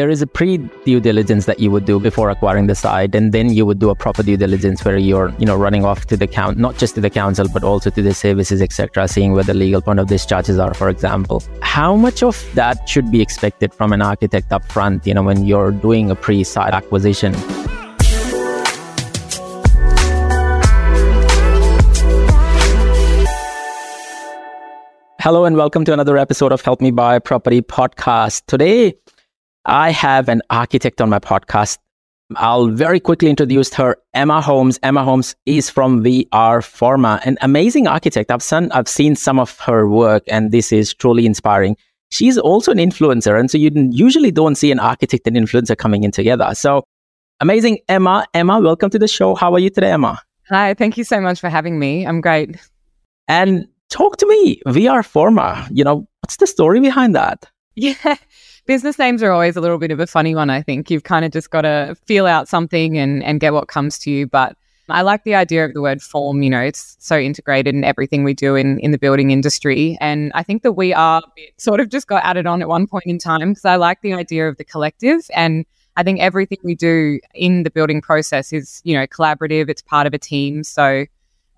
there is a pre due diligence that you would do before acquiring the site, and then you would do a proper due diligence where you're, you know, running off to the count, not just to the council, but also to the services, etc., seeing where the legal point of discharges are, for example. How much of that should be expected from an architect up front, you know, when you're doing a pre site acquisition? Hello and welcome to another episode of Help Me Buy Property podcast. Today, I have an architect on my podcast. I'll very quickly introduce her, Emma Holmes. Emma Holmes is from We Are Forma, an amazing architect. I've seen, I've seen some of her work, and this is truly inspiring. She's also an influencer, and so you usually don't see an architect and influencer coming in together. So amazing, Emma. Emma, welcome to the show. How are you today, Emma? Hi, thank you so much for having me. I'm great. And talk to me. We Are Forma, you know, what's the story behind that? Yeah. Business names are always a little bit of a funny one, I think. You've kind of just got to feel out something and, and get what comes to you. But I like the idea of the word form, you know, it's so integrated in everything we do in, in the building industry. And I think that we are sort of just got added on at one point in time because I like the idea of the collective. And I think everything we do in the building process is, you know, collaborative, it's part of a team. So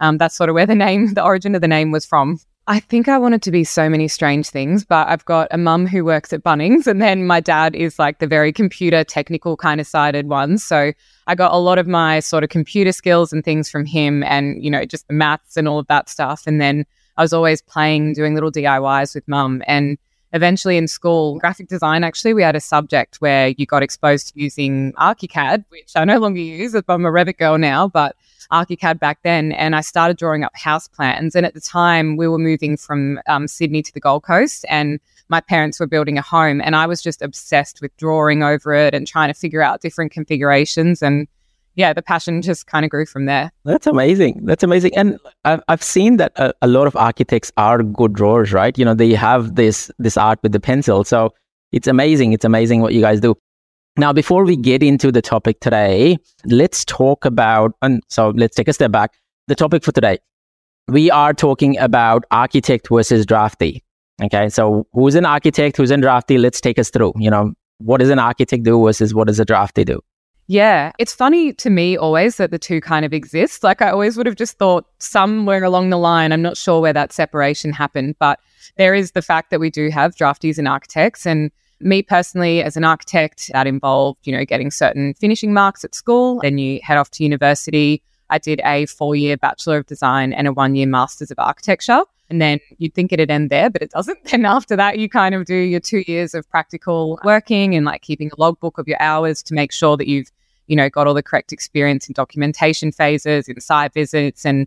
um, that's sort of where the name, the origin of the name was from. I think I wanted to be so many strange things, but I've got a mum who works at Bunnings, and then my dad is like the very computer technical kind of sided one. So I got a lot of my sort of computer skills and things from him, and you know, just the maths and all of that stuff. And then I was always playing, doing little DIYs with mum. And eventually in school, graphic design, actually, we had a subject where you got exposed to using ArchiCAD, which I no longer use. I'm a Revit girl now, but ArchiCAD back then, and I started drawing up house plans. And at the time, we were moving from um, Sydney to the Gold Coast, and my parents were building a home, and I was just obsessed with drawing over it and trying to figure out different configurations and yeah, the passion just kind of grew from there. That's amazing. That's amazing. And I've, I've seen that a, a, lot of architects are good drawers, right? You know, they have this this art with the pencil. So it's amazing. It's amazing what you guys do. Now, before we get into the topic today, let's talk about, and so let's take a step back. The topic for today, we are talking about architect versus drafty. Okay. So who's an architect? Who's a drafty? Let's take us through, you know, what does an architect do versus what does a drafty do? Yeah, it's funny to me always that the two kind of exist. Like I always would have just thought somewhere along the line, I'm not sure where that separation happened, but there is the fact that we do have draftees and architects. And me personally, as an architect, that involved, you know, getting certain finishing marks at school. Then you head off to university. I did a four year Bachelor of Design and a one year Masters of Architecture. And then you'd think it'd end there, but it doesn't. Then after that, you kind of do your two years of practical working and like keeping a logbook of your hours to make sure that you've, you know, got all the correct experience in documentation phases, in site visits, and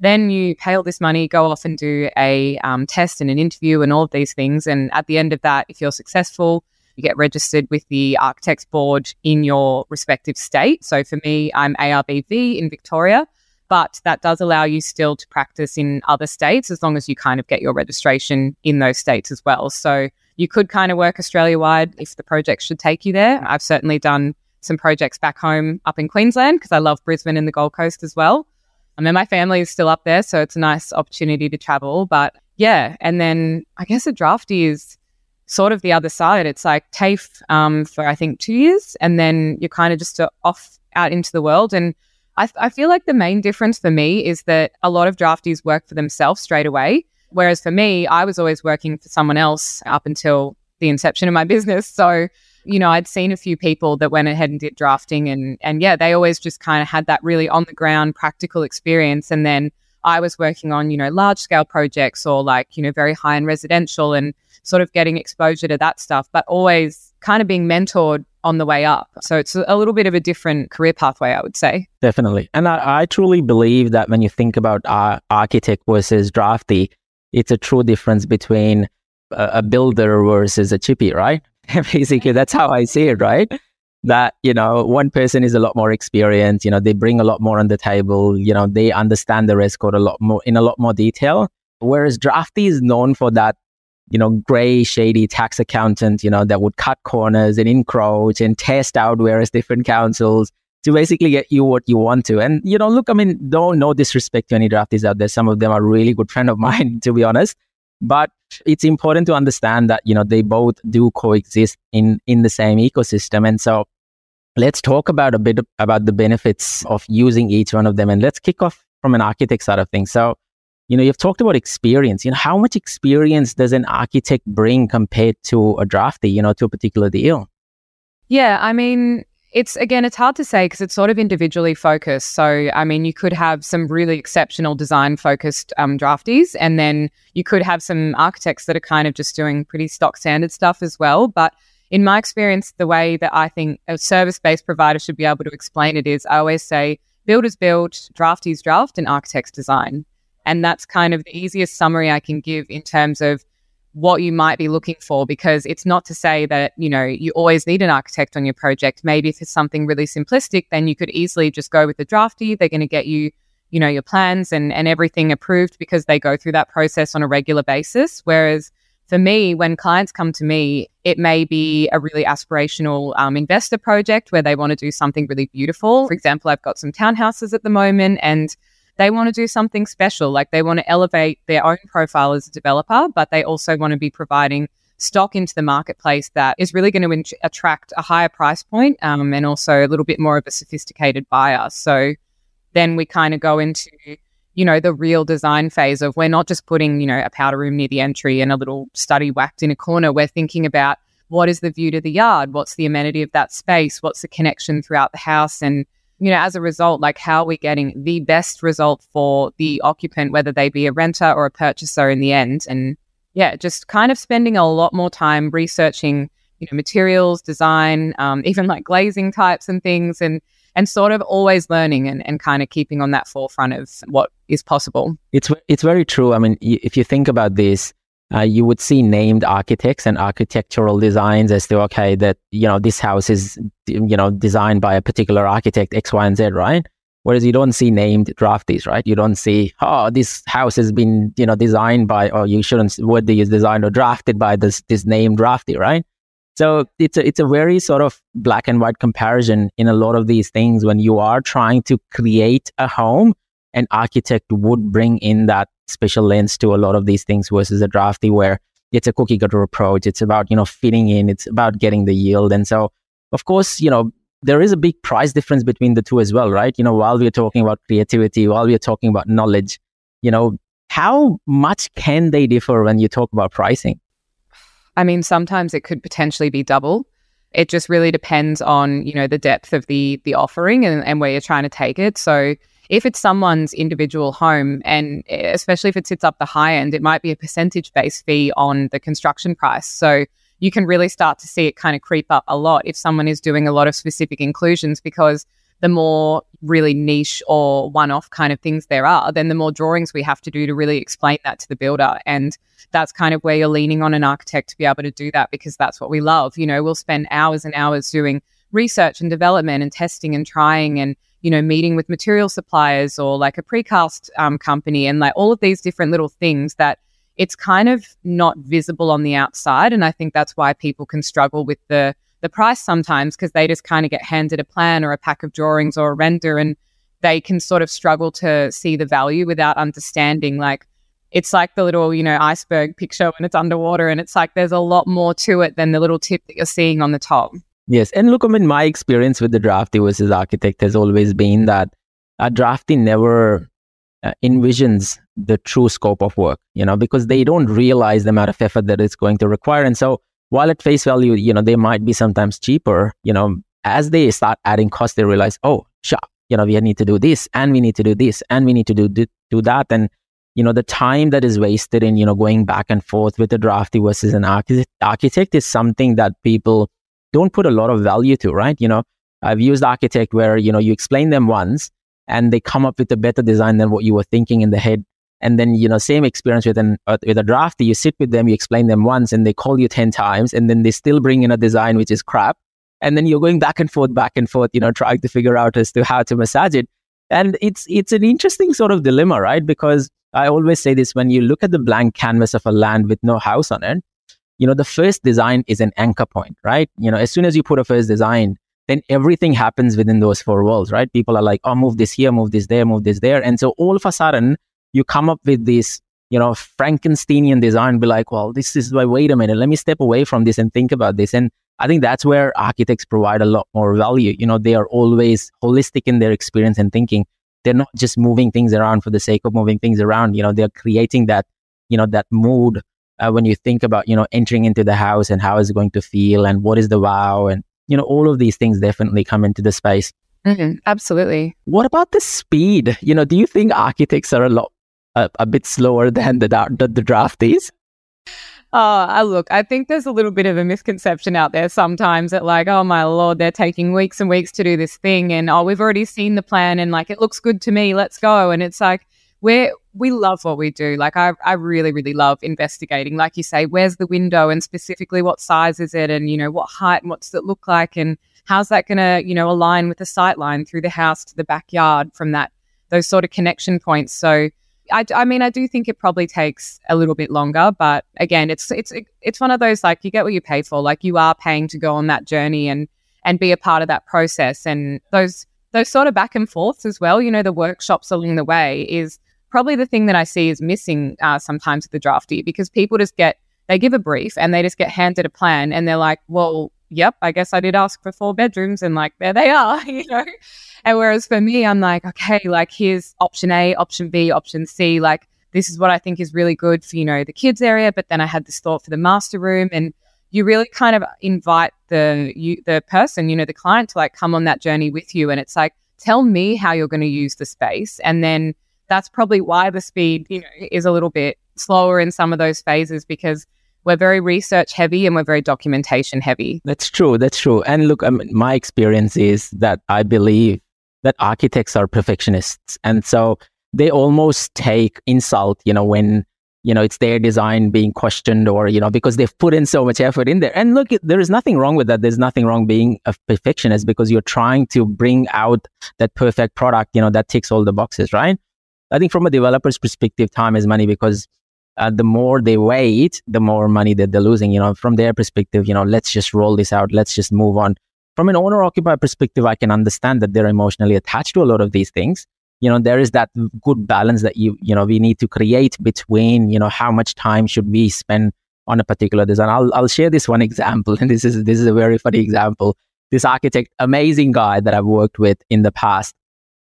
then you pay all this money, go off and do a um, test and an interview and all of these things. And at the end of that, if you're successful, you get registered with the Architects Board in your respective state. So for me, I'm ARBV in Victoria, but that does allow you still to practice in other states as long as you kind of get your registration in those states as well. So you could kind of work Australia wide if the project should take you there. I've certainly done some projects back home up in Queensland because I love Brisbane and the Gold Coast as well. I mean, my family is still up there, so it's a nice opportunity to travel. But yeah, and then I guess a drafty is sort of the other side. It's like TAFE um, for I think two years, and then you're kind of just uh, off out into the world. And I, I feel like the main difference for me is that a lot of draftees work for themselves straight away, whereas for me, I was always working for someone else up until the inception of my business. So you know, I'd seen a few people that went ahead and did drafting and and yeah, they always just kind of had that really on the ground practical experience and then I was working on, you know, large scale projects or like, you know, very high end residential and sort of getting exposure to that stuff, but always kind of being mentored on the way up. So it's a little bit of a different career pathway, I would say. Definitely. And I, I truly believe that when you think about uh, architect versus drafty, it's a true difference between a, a builder versus a chippy, right? Basically, that's how I see it, right? That, you know, one person is a lot more experienced, you know, they bring a lot more on the table, you know, they understand the res code a lot more in a lot more detail. Whereas Drafty is known for that, you know, gray, shady tax accountant, you know, that would cut corners and encroach and test out various different councils to basically get you what you want to. And, you know, look, I mean, don't no disrespect to any draftees out there. Some of them are really good friend of mine, to be honest. But it's important to understand that you know they both do coexist in in the same ecosystem. And so let's talk about a bit about the benefits of using each one of them. And let's kick off from an architect side of things. So you know you've talked about experience. You know how much experience does an architect bring compared to a drafty you know to a particular deal? Yeah i mean it's again, it's hard to say because it's sort of individually focused. So, I mean, you could have some really exceptional design focused um, draftees, and then you could have some architects that are kind of just doing pretty stock standard stuff as well. But in my experience, the way that I think a service based provider should be able to explain it is I always say builders build, draftees draft, and architects design. And that's kind of the easiest summary I can give in terms of what you might be looking for because it's not to say that you know you always need an architect on your project. Maybe if it's something really simplistic then you could easily just go with the drafty. They're going to get you you know your plans and and everything approved because they go through that process on a regular basis. Whereas for me when clients come to me it may be a really aspirational um, investor project where they want to do something really beautiful. For example i've got some townhouses at the moment and they want to do something special. Like they want to elevate their own profile as a developer, but they also want to be providing stock into the marketplace that is really going to attract a higher price point um, and also a little bit more of a sophisticated buyer. So then we kind of go into you know the real design phase of we're not just putting you know a powder room near the entry and a little study whacked in a corner we're thinking about what is the view to the yard what's the amenity of that space what's the connection throughout the house and you know, as a result, like how are we getting the best result for the occupant, whether they be a renter or a purchaser in the end? And yeah, just kind of spending a lot more time researching, you know, materials, design, um, even like glazing types and things, and and sort of always learning and, and kind of keeping on that forefront of what is possible. It's it's very true. I mean, if you think about this, uh, you would see named architects and architectural designs as to okay that you know this house is you know designed by a particular architect X, Y, and Z, right? Whereas you don't see named draftees, right? You don't see oh this house has been you know designed by or you shouldn't whether it's designed or drafted by this this named drafty, right? So it's a it's a very sort of black and white comparison in a lot of these things when you are trying to create a home. An architect would bring in that special lens to a lot of these things versus a drafty where it's a cookie cutter approach. It's about, you know, fitting in. It's about getting the yield. And so, of course, you know, there is a big price difference between the two as well, right? You know, while we're talking about creativity, while we're talking about knowledge, you know, how much can they differ when you talk about pricing? I mean, sometimes it could potentially be double. It just really depends on, you know, the depth of the the offering and, and where you're trying to take it. So if it's someone's individual home, and eh, especially if it sits up the high end, it might be a percentage based fee on the construction price. So you can really start to see it kind of creep up a lot if someone is doing a lot of specific inclusions because the more really niche or one off kind of things there are, then the more drawings we have to do to really explain that to the builder. And that's kind of where you're leaning on an architect to be able to do that because that's what we love. You know, we'll spend hours and hours doing research and development and testing and trying and you know, meeting with material suppliers or like a precast um, company and like all of these different little things that it's kind of not visible on the outside. And I think that's why people can struggle with the the price sometimes because they just kind of get handed a plan or a pack of drawings or a render and they can sort of struggle to see the value without understanding like it's like the little you know iceberg picture when it's underwater and it's like there's a lot more to it than the little tip that you're seeing on the top Yes. And look, I mean, my experience with the drafty versus architect has always been that a drafty never uh, envisions the true scope of work, you know, because they don't realize the amount of effort that it's going to require. And so while at face value, you know, they might be sometimes cheaper, you know, as they start adding costs, they realize, oh, sure, you know, we need to do this and we need to do this and we need to do, do, do that. And, you know, the time that is wasted in, you know, going back and forth with a drafty versus an architect is something that people don't put a lot of value to, right? You know, I've used architect where, you know, you explain them once and they come up with a better design than what you were thinking in the head. And then, you know, same experience with an uh, with a drafty, you sit with them, you explain them once and they call you 10 times and then they still bring in a design which is crap. And then you're going back and forth, back and forth, you know, trying to figure out as to how to massage it. And it's it's an interesting sort of dilemma, right? Because I always say this when you look at the blank canvas of a land with no house on it, you know, the first design is an anchor point, right? You know, as soon as you put a first design, then everything happens within those four walls, right? People are like, oh, move this here, move this there, move this there. And so all of a sudden, you come up with this you know, Frankensteinian design, be like, well, this is why, wait a minute, let me step away from this and think about this. And I think that's where architects provide a lot more value. You know, they are always holistic in their experience and thinking. They're not just moving things around for the sake of moving things around. You know, they're creating that, you know, that mood uh, when you think about, you know, entering into the house and how it's going to feel and what is the wow. And, you know, all of these things definitely come into the space. Mm-hmm, absolutely. What about the speed? You know, do you think architects are a lot a, a bit slower than the, the, the draftees? Oh, look, I think there's a little bit of a misconception out there sometimes that, like, oh my lord, they're taking weeks and weeks to do this thing, and oh, we've already seen the plan, and like, it looks good to me, let's go. And it's like, we we love what we do. Like, I, I really, really love investigating. Like you say, where's the window, and specifically, what size is it, and you know, what height, and what's it look like, and how's that going to, you know, align with the sight line through the house to the backyard from that those sort of connection points. So I, I mean, I do think it probably takes a little bit longer, but again, it's it's it's one of those like you get what you pay for. Like you are paying to go on that journey and and be a part of that process, and those those sort of back and forths as well. You know, the workshops along the way is probably the thing that I see is missing uh, sometimes with the draftee because people just get they give a brief and they just get handed a plan and they're like, well, yep, I guess I did ask for four bedrooms and like there they are, you know. And whereas for me, I'm like, okay, like here's option A, option B, option C. Like this is what I think is really good for, you know, the kids area. But then I had this thought for the master room. And you really kind of invite the you the person, you know, the client to like come on that journey with you. And it's like, tell me how you're going to use the space. And then that's probably why the speed, you know, is a little bit slower in some of those phases because we're very research heavy and we're very documentation heavy. That's true. That's true. And look, I mean, my experience is that I believe that architects are perfectionists. And so they almost take insult, you know, when, you know, it's their design being questioned or, you know, because they've put in so much effort in there. And look, there is nothing wrong with that. There's nothing wrong being a perfectionist because you're trying to bring out that perfect product, you know, that ticks all the boxes, right? I think from a developer's perspective, time is money because uh, the more they wait, the more money that they're losing. You know, from their perspective, you know, let's just roll this out. Let's just move on from an owner occupier perspective, I can understand that they're emotionally attached to a lot of these things. You know, there is that good balance that you, you know, we need to create between, you know, how much time should we spend on a particular design. I'll, I'll share this one example. And this is, this is a very funny example. This architect, amazing guy that I've worked with in the past.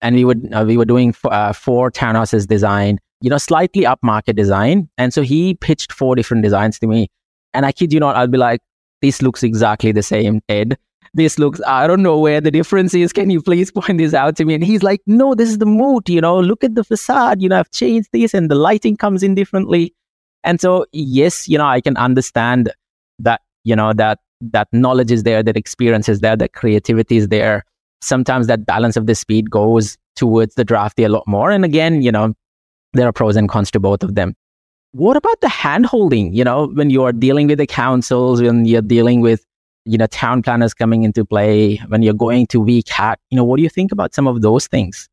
And we would, uh, we were doing f- uh, four townhouses design, you know, slightly upmarket design. And so he pitched four different designs to me. And I kid you not, I'd be like, this looks exactly the same, Ed this looks, I don't know where the difference is. Can you please point this out to me? And he's like, no, this is the mood, you know, look at the facade, you know, I've changed this and the lighting comes in differently. And so, yes, you know, I can understand that, you know, that, that knowledge is there, that experience is there, that creativity is there. Sometimes that balance of the speed goes towards the drafty a lot more. And again, you know, there are pros and cons to both of them. What about the handholding? You know, when you're dealing with the councils, when you're dealing with you know, town planners coming into play, when you're going to VCAT, you know, what do you think about some of those things?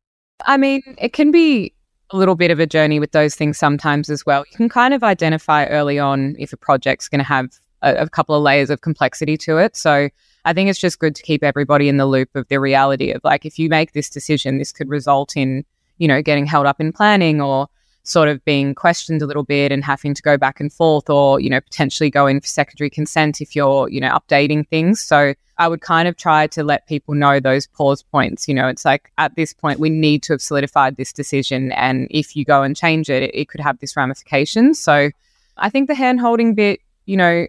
I mean, it can be a little bit of a journey with those things sometimes as well. You can kind of identify early on if a project's going to have a, a, couple of layers of complexity to it. So I think it's just good to keep everybody in the loop of the reality of like, if you make this decision, this could result in, you know, getting held up in planning or sort of being questioned a little bit and having to go back and forth or, you know, potentially going for secondary consent if you're, you know, updating things. So I would kind of try to let people know those pause points. You know, it's like at this point, we need to have solidified this decision. And if you go and change it, it, it could have this ramification. So I think the hand holding bit, you know,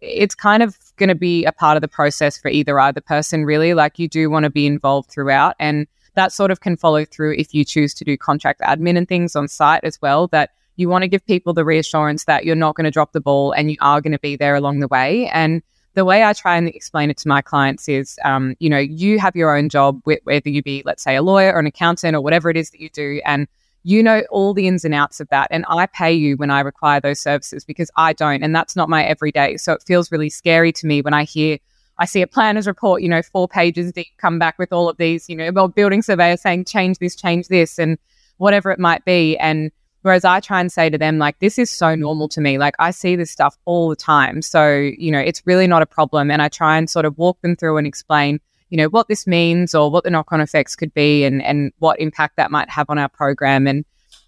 it's kind of going to be a part of the process for either either person, really. Like you do want to be involved throughout. And that sort of can follow through if you choose to do contract admin and things on site as well. That you want to give people the reassurance that you're not going to drop the ball and you are going to be there along the way. And the way I try and explain it to my clients is, um, you know, you have your own job, whether you be, let's say, a lawyer or an accountant or whatever it is that you do, and you know all the ins and outs of that. And I pay you when I require those services because I don't, and that's not my everyday. So it feels really scary to me when I hear I see a planner's report, you know, four pages deep, come back with all of these, you know, well, building surveyor saying change this, change this, and whatever it might be. And whereas I try and say to them, like, this is so normal to me. Like, I see this stuff all the time. So, you know, it's really not a problem. And I try and sort of walk them through and explain, you know, what this means or what the knock on effects could be and, and what impact that might have on our program. And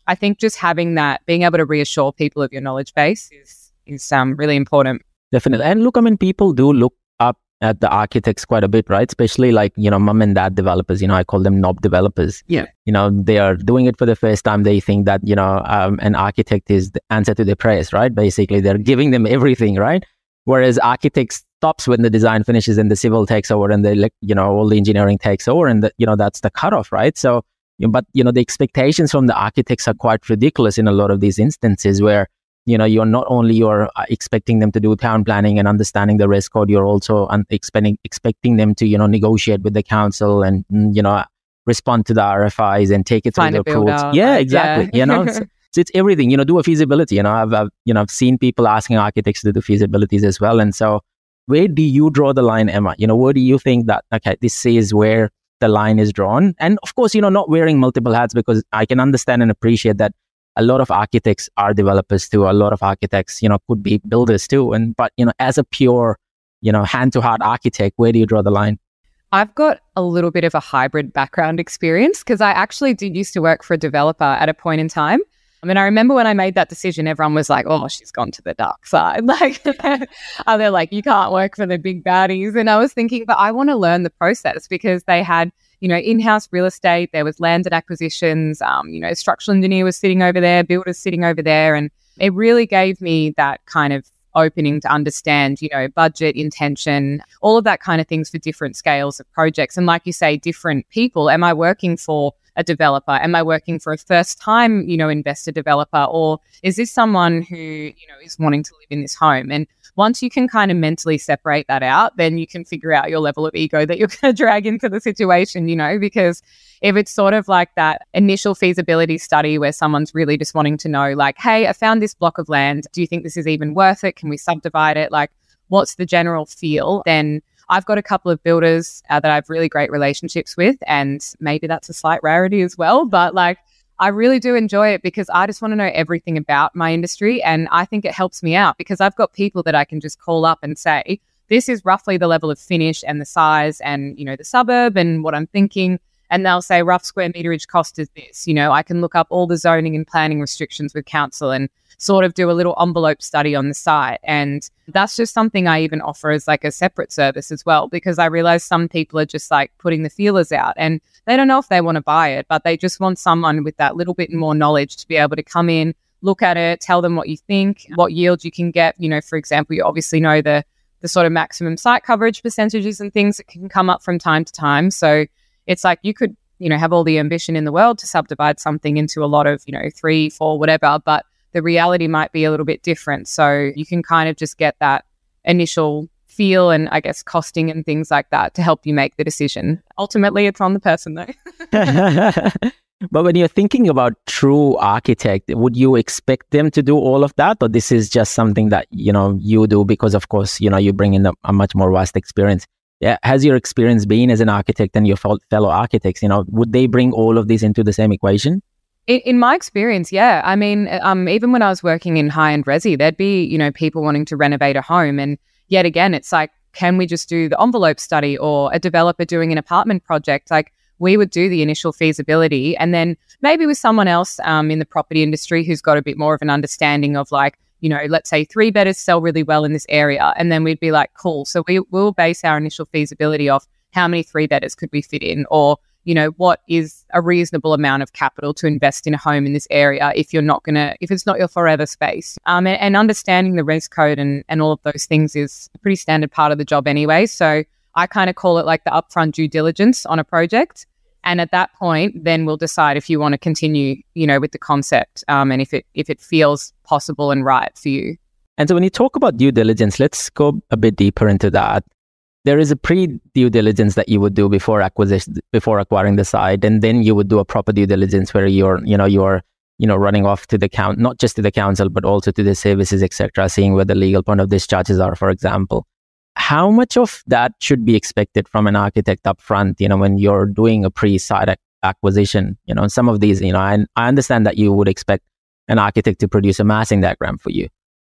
I think just having that, being able to reassure people of your knowledge base is is um, really important. Definitely. And look, I mean, people do look up at the architects quite a bit, right? Especially like, you know, mom and dad developers, you know, I call them knob developers. Yeah. You know, they are doing it for the first time. They think that, you know, um, an architect is the answer to their prayers, right? Basically, they're giving them everything, right? Whereas architects stops when the design finishes and the civil takes over and the, you know, all the engineering takes over and, the, you know, that's the cutoff, right? So, but, you know, the expectations from the architects are quite ridiculous in a lot of these instances where, you know you're not only you're uh, expecting them to do town planning and understanding the res code you're also un- expecting expecting them to you know negotiate with the council and mm, you know respond to the rfis and take it through the approvals yeah exactly yeah. you know so, so it's everything you know do a feasibility you know I've, I've you know i've seen people asking architects to do feasibilities as well and so where do you draw the line emma you know where do you think that okay this is where the line is drawn and of course you know not wearing multiple hats because i can understand and appreciate that a lot of architects are developers too. A lot of architects, you know, could be builders too. And but you know, as a pure, you know, hand to heart architect, where do you draw the line? I've got a little bit of a hybrid background experience because I actually did used to work for a developer at a point in time. I mean, I remember when I made that decision, everyone was like, oh, she's gone to the dark side. Like, they're like, you can't work for the big baddies. And I was thinking, but I want to learn the process because they had you know, in-house real estate. There was land and acquisitions. Um, you know, structural engineer was sitting over there, builders sitting over there, and it really gave me that kind of opening to understand, you know, budget, intention, all of that kind of things for different scales of projects. And like you say, different people. Am I working for a developer? Am I working for a first time, you know, investor developer? Or is this someone who, you know, is wanting to live in this home? And once you can kind of mentally separate that out, then you can figure out your level of ego that you're going to drag into the situation, you know, because if it's sort of like that initial feasibility study where someone's really just wanting to know, like, hey, I found this block of land. Do you think this is even worth it? Can we subdivide it? Like, what's the general feel? Then I've got a couple of builders uh, that I have really great relationships with, and maybe that's a slight rarity as well. But like, I really do enjoy it because I just want to know everything about my industry. And I think it helps me out because I've got people that I can just call up and say, this is roughly the level of finish and the size and, you know, the suburb and what I'm thinking. And they'll say rough square meterage cost is this. You know, I can look up all the zoning and planning restrictions with council and sort of do a little envelope study on the site. And that's just something I even offer as like a separate service as well, because I realize some people are just like putting the feelers out and they don't know if they want to buy it, but they just want someone with that little bit more knowledge to be able to come in, look at it, tell them what you think, what yield you can get. You know, for example, you obviously know the the sort of maximum site coverage percentages and things that can come up from time to time. So it's like you could, you know, have all the ambition in the world to subdivide something into a lot of, you know, three, four, whatever, but the reality might be a little bit different. So you can kind of just get that initial feel and I guess costing and things like that to help you make the decision. Ultimately, it's on the person though. but when you're thinking about true architect, would you expect them to do all of that, or this is just something that you know you do because, of course, you know you bring in a, a much more vast experience? Yeah, has your experience been as an architect and your fellow architects? You know, would they bring all of this into the same equation? In, in, my experience, yeah. I mean, um, even when I was working in high end resi, there'd be, you know, people wanting to renovate a home. And yet again, it's like, can we just do the envelope study or a developer doing an apartment project? Like, we would do the initial feasibility and then maybe with someone else um, in the property industry who's got a bit more of an understanding of like, you know, let's say three bedders sell really well in this area. And then we'd be like, cool. So we will base our initial feasibility off how many three bedders could we fit in or you know, what is a reasonable amount of capital to invest in a home in this area if you're not going to, if it's not your forever space. Um, and, and, understanding the res code and, and all of those things is a pretty standard part of the job anyway. So I kind of call it like the upfront due diligence on a project. And at that point, then we'll decide if you want to continue, you know, with the concept um, and if it if it feels possible and right for you. And so when you talk about due diligence, let's go a bit deeper into that there is a pre due diligence that you would do before acquisition before acquiring the site and then you would do a proper due diligence where you're you know you're you know running off to the count not just to the council but also to the services etc seeing where the legal point of discharges are for example how much of that should be expected from an architect up front you know when you're doing a pre-site acquisition you know some of these you know I, I understand that you would expect an architect to produce a massing diagram for you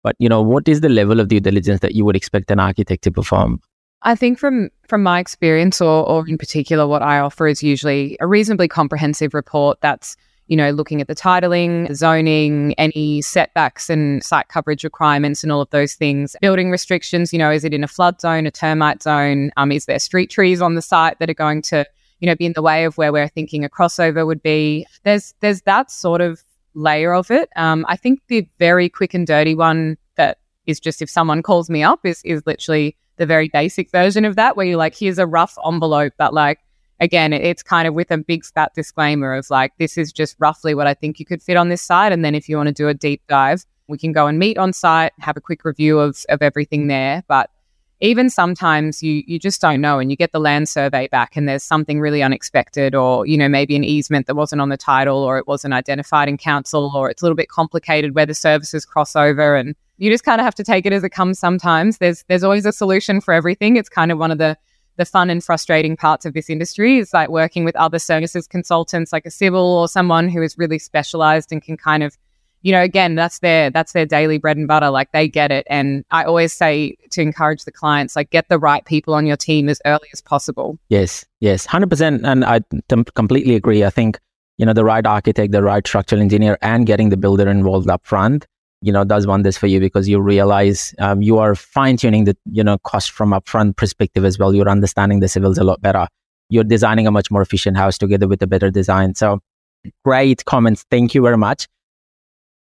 but you know what is the level of due diligence that you would expect an architect to perform? I think from from my experience, or or in particular, what I offer is usually a reasonably comprehensive report that's you know, looking at the titling, zoning, any setbacks and site coverage requirements and all of those things. Building restrictions, you know, is it in a flood zone, a termite zone? Um, is there street trees on the site that are going to, you know, be in the way of where we're thinking a crossover would be? There's there's that sort of layer of it. Um, I think the very quick and dirty one that is just if someone calls me up is is literally the very basic version of that, where you're like, here's a rough envelope but like again, it's kind of with a big fat disclaimer of like, this is just roughly what I think you could fit on this site. And then if you want to do a deep dive, we can go and meet on site, have a quick review of, of everything there. But even sometimes you you just don't know and you get the land survey back and there's something really unexpected or you know maybe an easement that wasn't on the title or it wasn't identified in council or it's a little bit complicated where the services cross over and you just kind of have to take it as it comes sometimes there's there's always a solution for everything it's kind of one of the the fun and frustrating parts of this industry is like working with other services consultants like a civil or someone who is really specialized and can kind of you know again that's their that's their daily bread and butter like they get it. And i always say to encourage the clients like get the right people on your team as early as possible. Yes yes 100% and i t- completely agree. I think you know the right architect the right structural engineer and getting the builder involved up front you know does wonders for you because you realize um, you are fine tuning the you know cost from upfront perspective as well. You're understanding the civils a lot better. You're designing a much more efficient house together with a better design. So great comments. Thank you very much.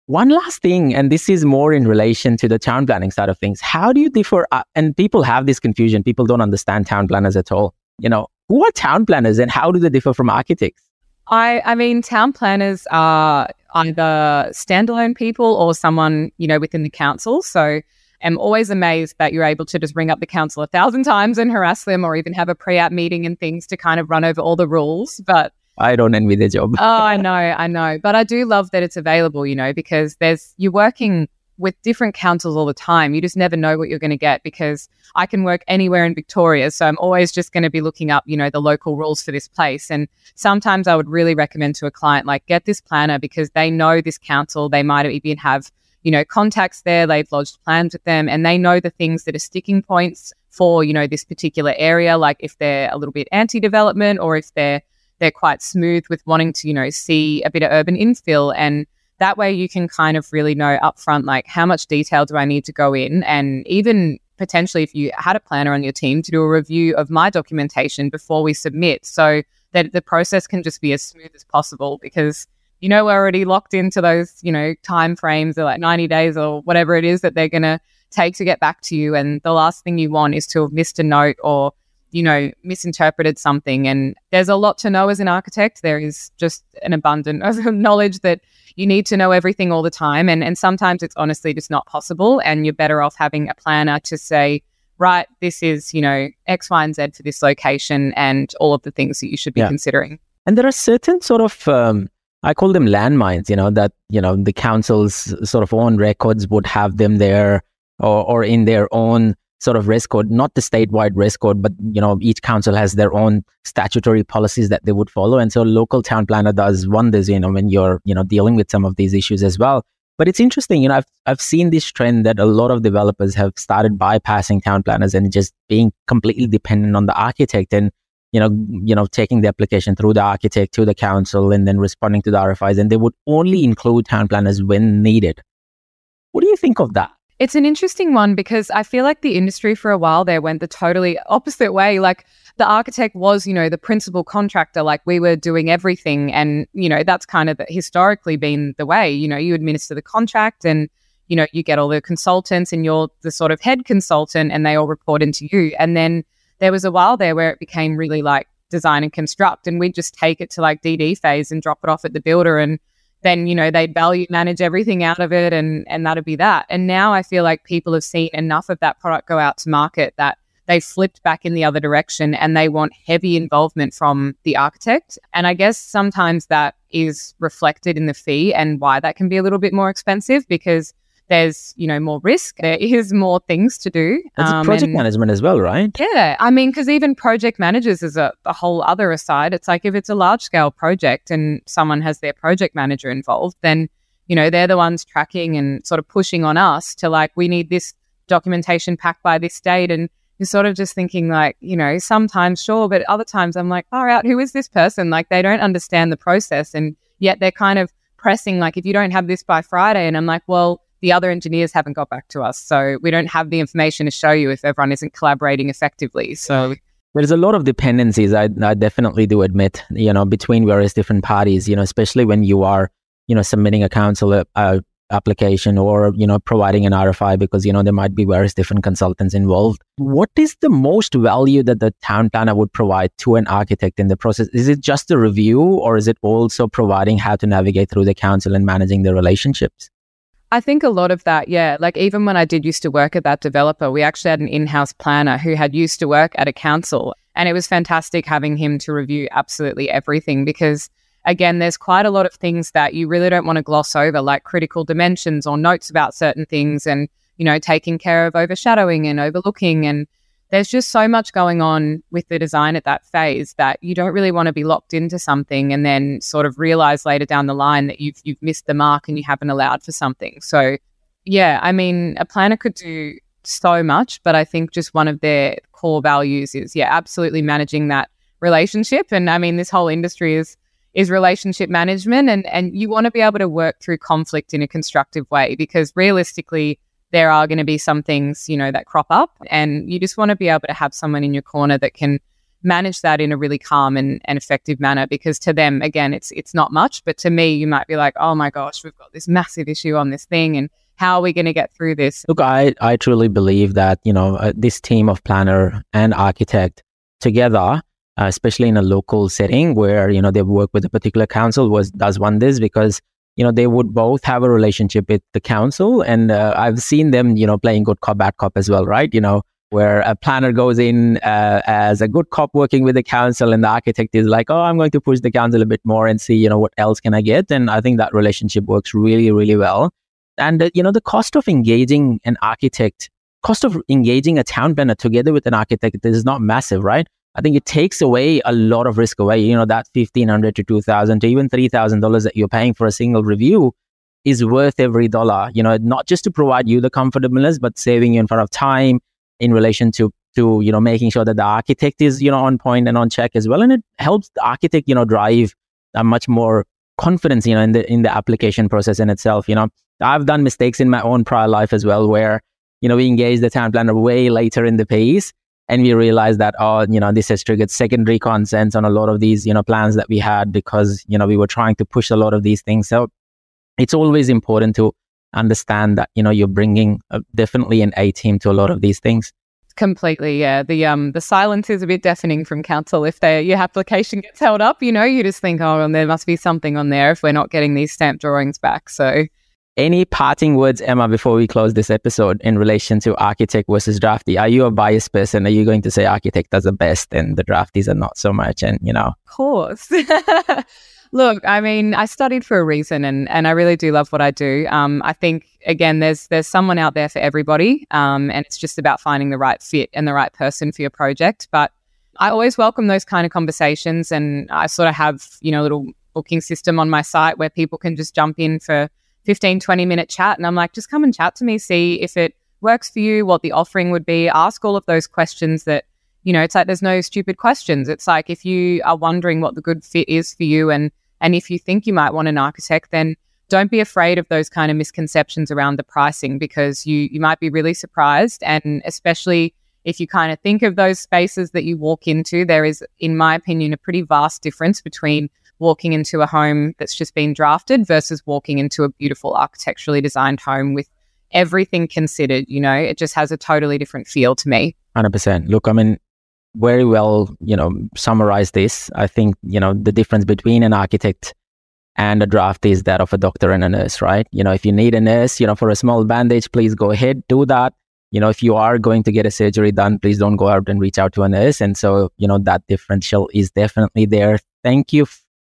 One last thing, and this is more in relation to the town planning side of things. How do you differ? Uh, and people have this confusion. People don't understand town planners at all. You know, who are town planners and how do they differ from architects? I, I mean, town planners are either standalone people or someone, you know, within the council. So I'm always amazed that you're able to just ring up the council a thousand times and harass them or even have a pre-app meeting and things to kind of run over all the rules. But I don't envy the job. oh, I know, I know. But I do love that it's available, you know, because there's you're working with different councils all the time. You just never know what you're going to get because I can work anywhere in Victoria. So I'm always just going to be looking up, you know, the local rules for this place. And sometimes I would really recommend to a client, like, get this planner because they know this council. They might even have, you know, contacts there. They've lodged plans with them and they know the things that are sticking points for, you know, this particular area. Like if they're a little bit anti development or if they're, they're quite smooth with wanting to, you know, see a bit of urban infill and that way you can kind of really know upfront like how much detail do I need to go in and even potentially if you had a planner on your team to do a review of my documentation before we submit so that the process can just be as smooth as possible because you know we're already locked into those you know time frames of like 90 days or whatever it is that they're going to take to get back to you and the last thing you want is to have missed a note or you know, misinterpreted something. And there's a lot to know as an architect. There is just an abundance of knowledge that you need to know everything all the time. And, and sometimes it's honestly just not possible. And you're better off having a planner to say, right, this is, you know, X, Y, and Z for this location and all of the things that you should be yeah. considering. And there are certain sort of, um, I call them landmines, you know, that, you know, the council's sort of own records would have them there or, or in their own sort of res code, not the statewide res code, but you know each council has their own statutory policies that they would follow, and so local town planner does wonders. You know when you're you know dealing with some of these issues as well. But it's interesting, you know, I've I've seen this trend that a lot of developers have started bypassing town planners and just being completely dependent on the architect and you know you know taking the application through the architect to the council and then responding to the RFIs, and they would only include town planners when needed. What do you think of that? It's an interesting one because I feel like the industry for a while there went the totally opposite way. Like the architect was, you know, the principal contractor, like we were doing everything. And, you know, that's kind of historically been the way, you know, you administer the contract and, you know, you get all the consultants and you're the sort of head consultant and they all report into you. And then there was a while there where it became really like design and construct and we'd just take it to like DD phase and drop it off at the builder and then you know they'd value manage everything out of it and and that'd be that. And now i feel like people have seen enough of that product go out to market that they flipped back in the other direction and they want heavy involvement from the architect. And i guess sometimes that is reflected in the fee and why that can be a little bit more expensive because there's you know more risk. There is more things to do There's um, project and, management as well right? Yeah i mean because even project managers is a, a whole other aside. It's like if it's a large scale project and someone has their project manager involved then you know they're the ones tracking and sort of pushing on us to like we need this documentation packed by this date. And you're sort of just thinking like you know sometimes sure but other times i'm like far out who is this person? Like they don't understand the process. And Yet they're kind of pressing, like, if you don't have this by Friday, and I'm like, well, the other engineers haven't got back to us. So we don't have the information to show you if everyone isn't collaborating effectively. So there's a lot of dependencies. I, I definitely do admit, you know, between various different parties, you know, especially when you are, you know, submitting a council a application or you know providing an RFI because you know there might be various different consultants involved. What is the most value that the town planner would provide to an architect in the process? Is it just a review or is it also providing how to navigate through the council and managing the relationships? I think a lot of that, yeah. Like even when I did used to work at that developer, we actually had an in-house planner who had used to work at a council and it was fantastic having him to review absolutely everything because again, there's quite a lot of things that you really don't want to gloss over, like critical dimensions or notes about certain things and, you know, taking care of overshadowing and overlooking. And there's just so much going on with the design at that phase that you don't really want to be locked into something and then sort of realize later down the line that you've you've missed the mark and you haven't allowed for something. So yeah, I mean, a planner could do so much, but I think just one of their core values is yeah, absolutely managing that relationship. And I mean, this whole industry is is relationship management and and you want to be able to work through conflict in a constructive way because realistically there are going to be some things you know that crop up and you just want to be able to have someone in your corner that can manage that in a really calm and, and effective manner because to them again it's it's not much but to me you might be like oh my gosh we've got this massive issue on this thing and how are we going to get through this? Look i i truly believe that you know uh, this team of planner and architect together uh, especially in a local setting where you know they work with a particular council was does one this because you know they would both have a relationship with the council and uh, i've seen them you know playing good cop bad cop as well right? You know where a planner goes in uh, as a good cop working with the council and the architect is like oh i'm going to push the council a bit more and see you know what else can i get. And i think that relationship works really really well. And uh, you know the cost of engaging an architect cost of engaging a town planner together with an architect is not massive right I think it takes away a lot of risk away. You know, that fifteen hundred to two thousand to even three thousand dollars that you're paying for a single review is worth every dollar. You know, not just to provide you the comfortableness, but saving you in front of time in relation to to you know making sure that the architect is you know on point and on check as well, and it helps the architect you know drive a much more confidence you know in the in the application process in itself. You know, I've done mistakes in my own prior life as well where you know we engage the town planner way later in the piece and we realized that oh you know this has triggered secondary consents on a lot of these you know plans that we had because you know we were trying to push a lot of these things. So it's always important to understand that you know you're bringing a, definitely an a team to a lot of these things. Completely yeah. The um the silence is a bit deafening from council. If they your application gets held up you know you just think oh well, there must be something on there if we're not getting these stamp drawings back. So any parting words, Emma, before we close this episode in relation to architect versus drafty? Are you a biased person? Are you going to say architect does the best and the drafties are not so much? And, you know, of course. Look, I mean, I studied for a reason and, and I really do love what I do. Um, I think, again, there's there's someone out there for everybody. Um, and it's just about finding the right fit and the right person for your project. But I always welcome those kind of conversations. And I sort of have, you know, a little booking system on my site where people can just jump in for 15, 20 minute chat. And I'm like, just come and chat to me, see if it works for you, what the offering would be. Ask all of those questions that, you know, it's like there's no stupid questions. It's like if you are wondering what the good fit is for you and and if you think you might want an architect, then don't be afraid of those kind of misconceptions around the pricing because you you might be really surprised and especially if you kind of think of those spaces that you walk into, there is, in my opinion, a pretty vast difference between walking into a home that's just been drafted versus walking into a beautiful architecturally designed home with everything considered. You know, it just has a totally different feel to me. 100%. Look, I mean, very well, you know, summarize this. I think, you know, the difference between an architect and a draft is that of a doctor and a nurse, right? You know, if you need a nurse, you know, for a small bandage, please go ahead, do that. You know, if you are going to get a surgery done, please don't go out and reach out to a nurse. And so, you know, that differential is definitely there. Thank you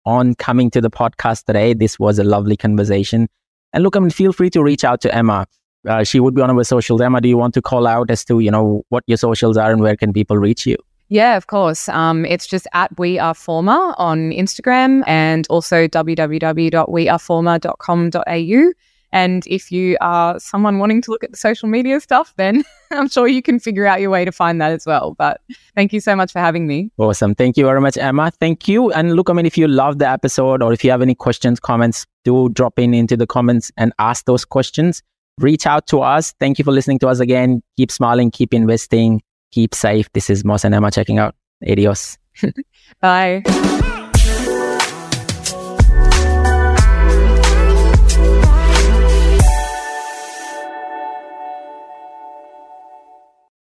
on coming to the podcast today. This was a lovely conversation. And look, I mean, feel free to reach out to Emma. Uh, she would be on our socials. Emma, do you want to call out as to, you know, what your socials are and where can people reach you? Yeah, of course. Um, it's just at We Are Forma on Instagram and also www.weareforma.com.au. And if you are someone wanting to look at the social media stuff, then I'm sure you can figure out your way to find that as well. But thank you so much for having me. Awesome. Thank you very much, Emma. Thank you. And look, I mean, if you love the episode or if you have any questions, comments, do drop in into the comments and ask those questions. Reach out to us. Thank you for listening to us again. Keep smiling, keep investing, keep safe. This is Moss and Emma checking out. Adios. Bye.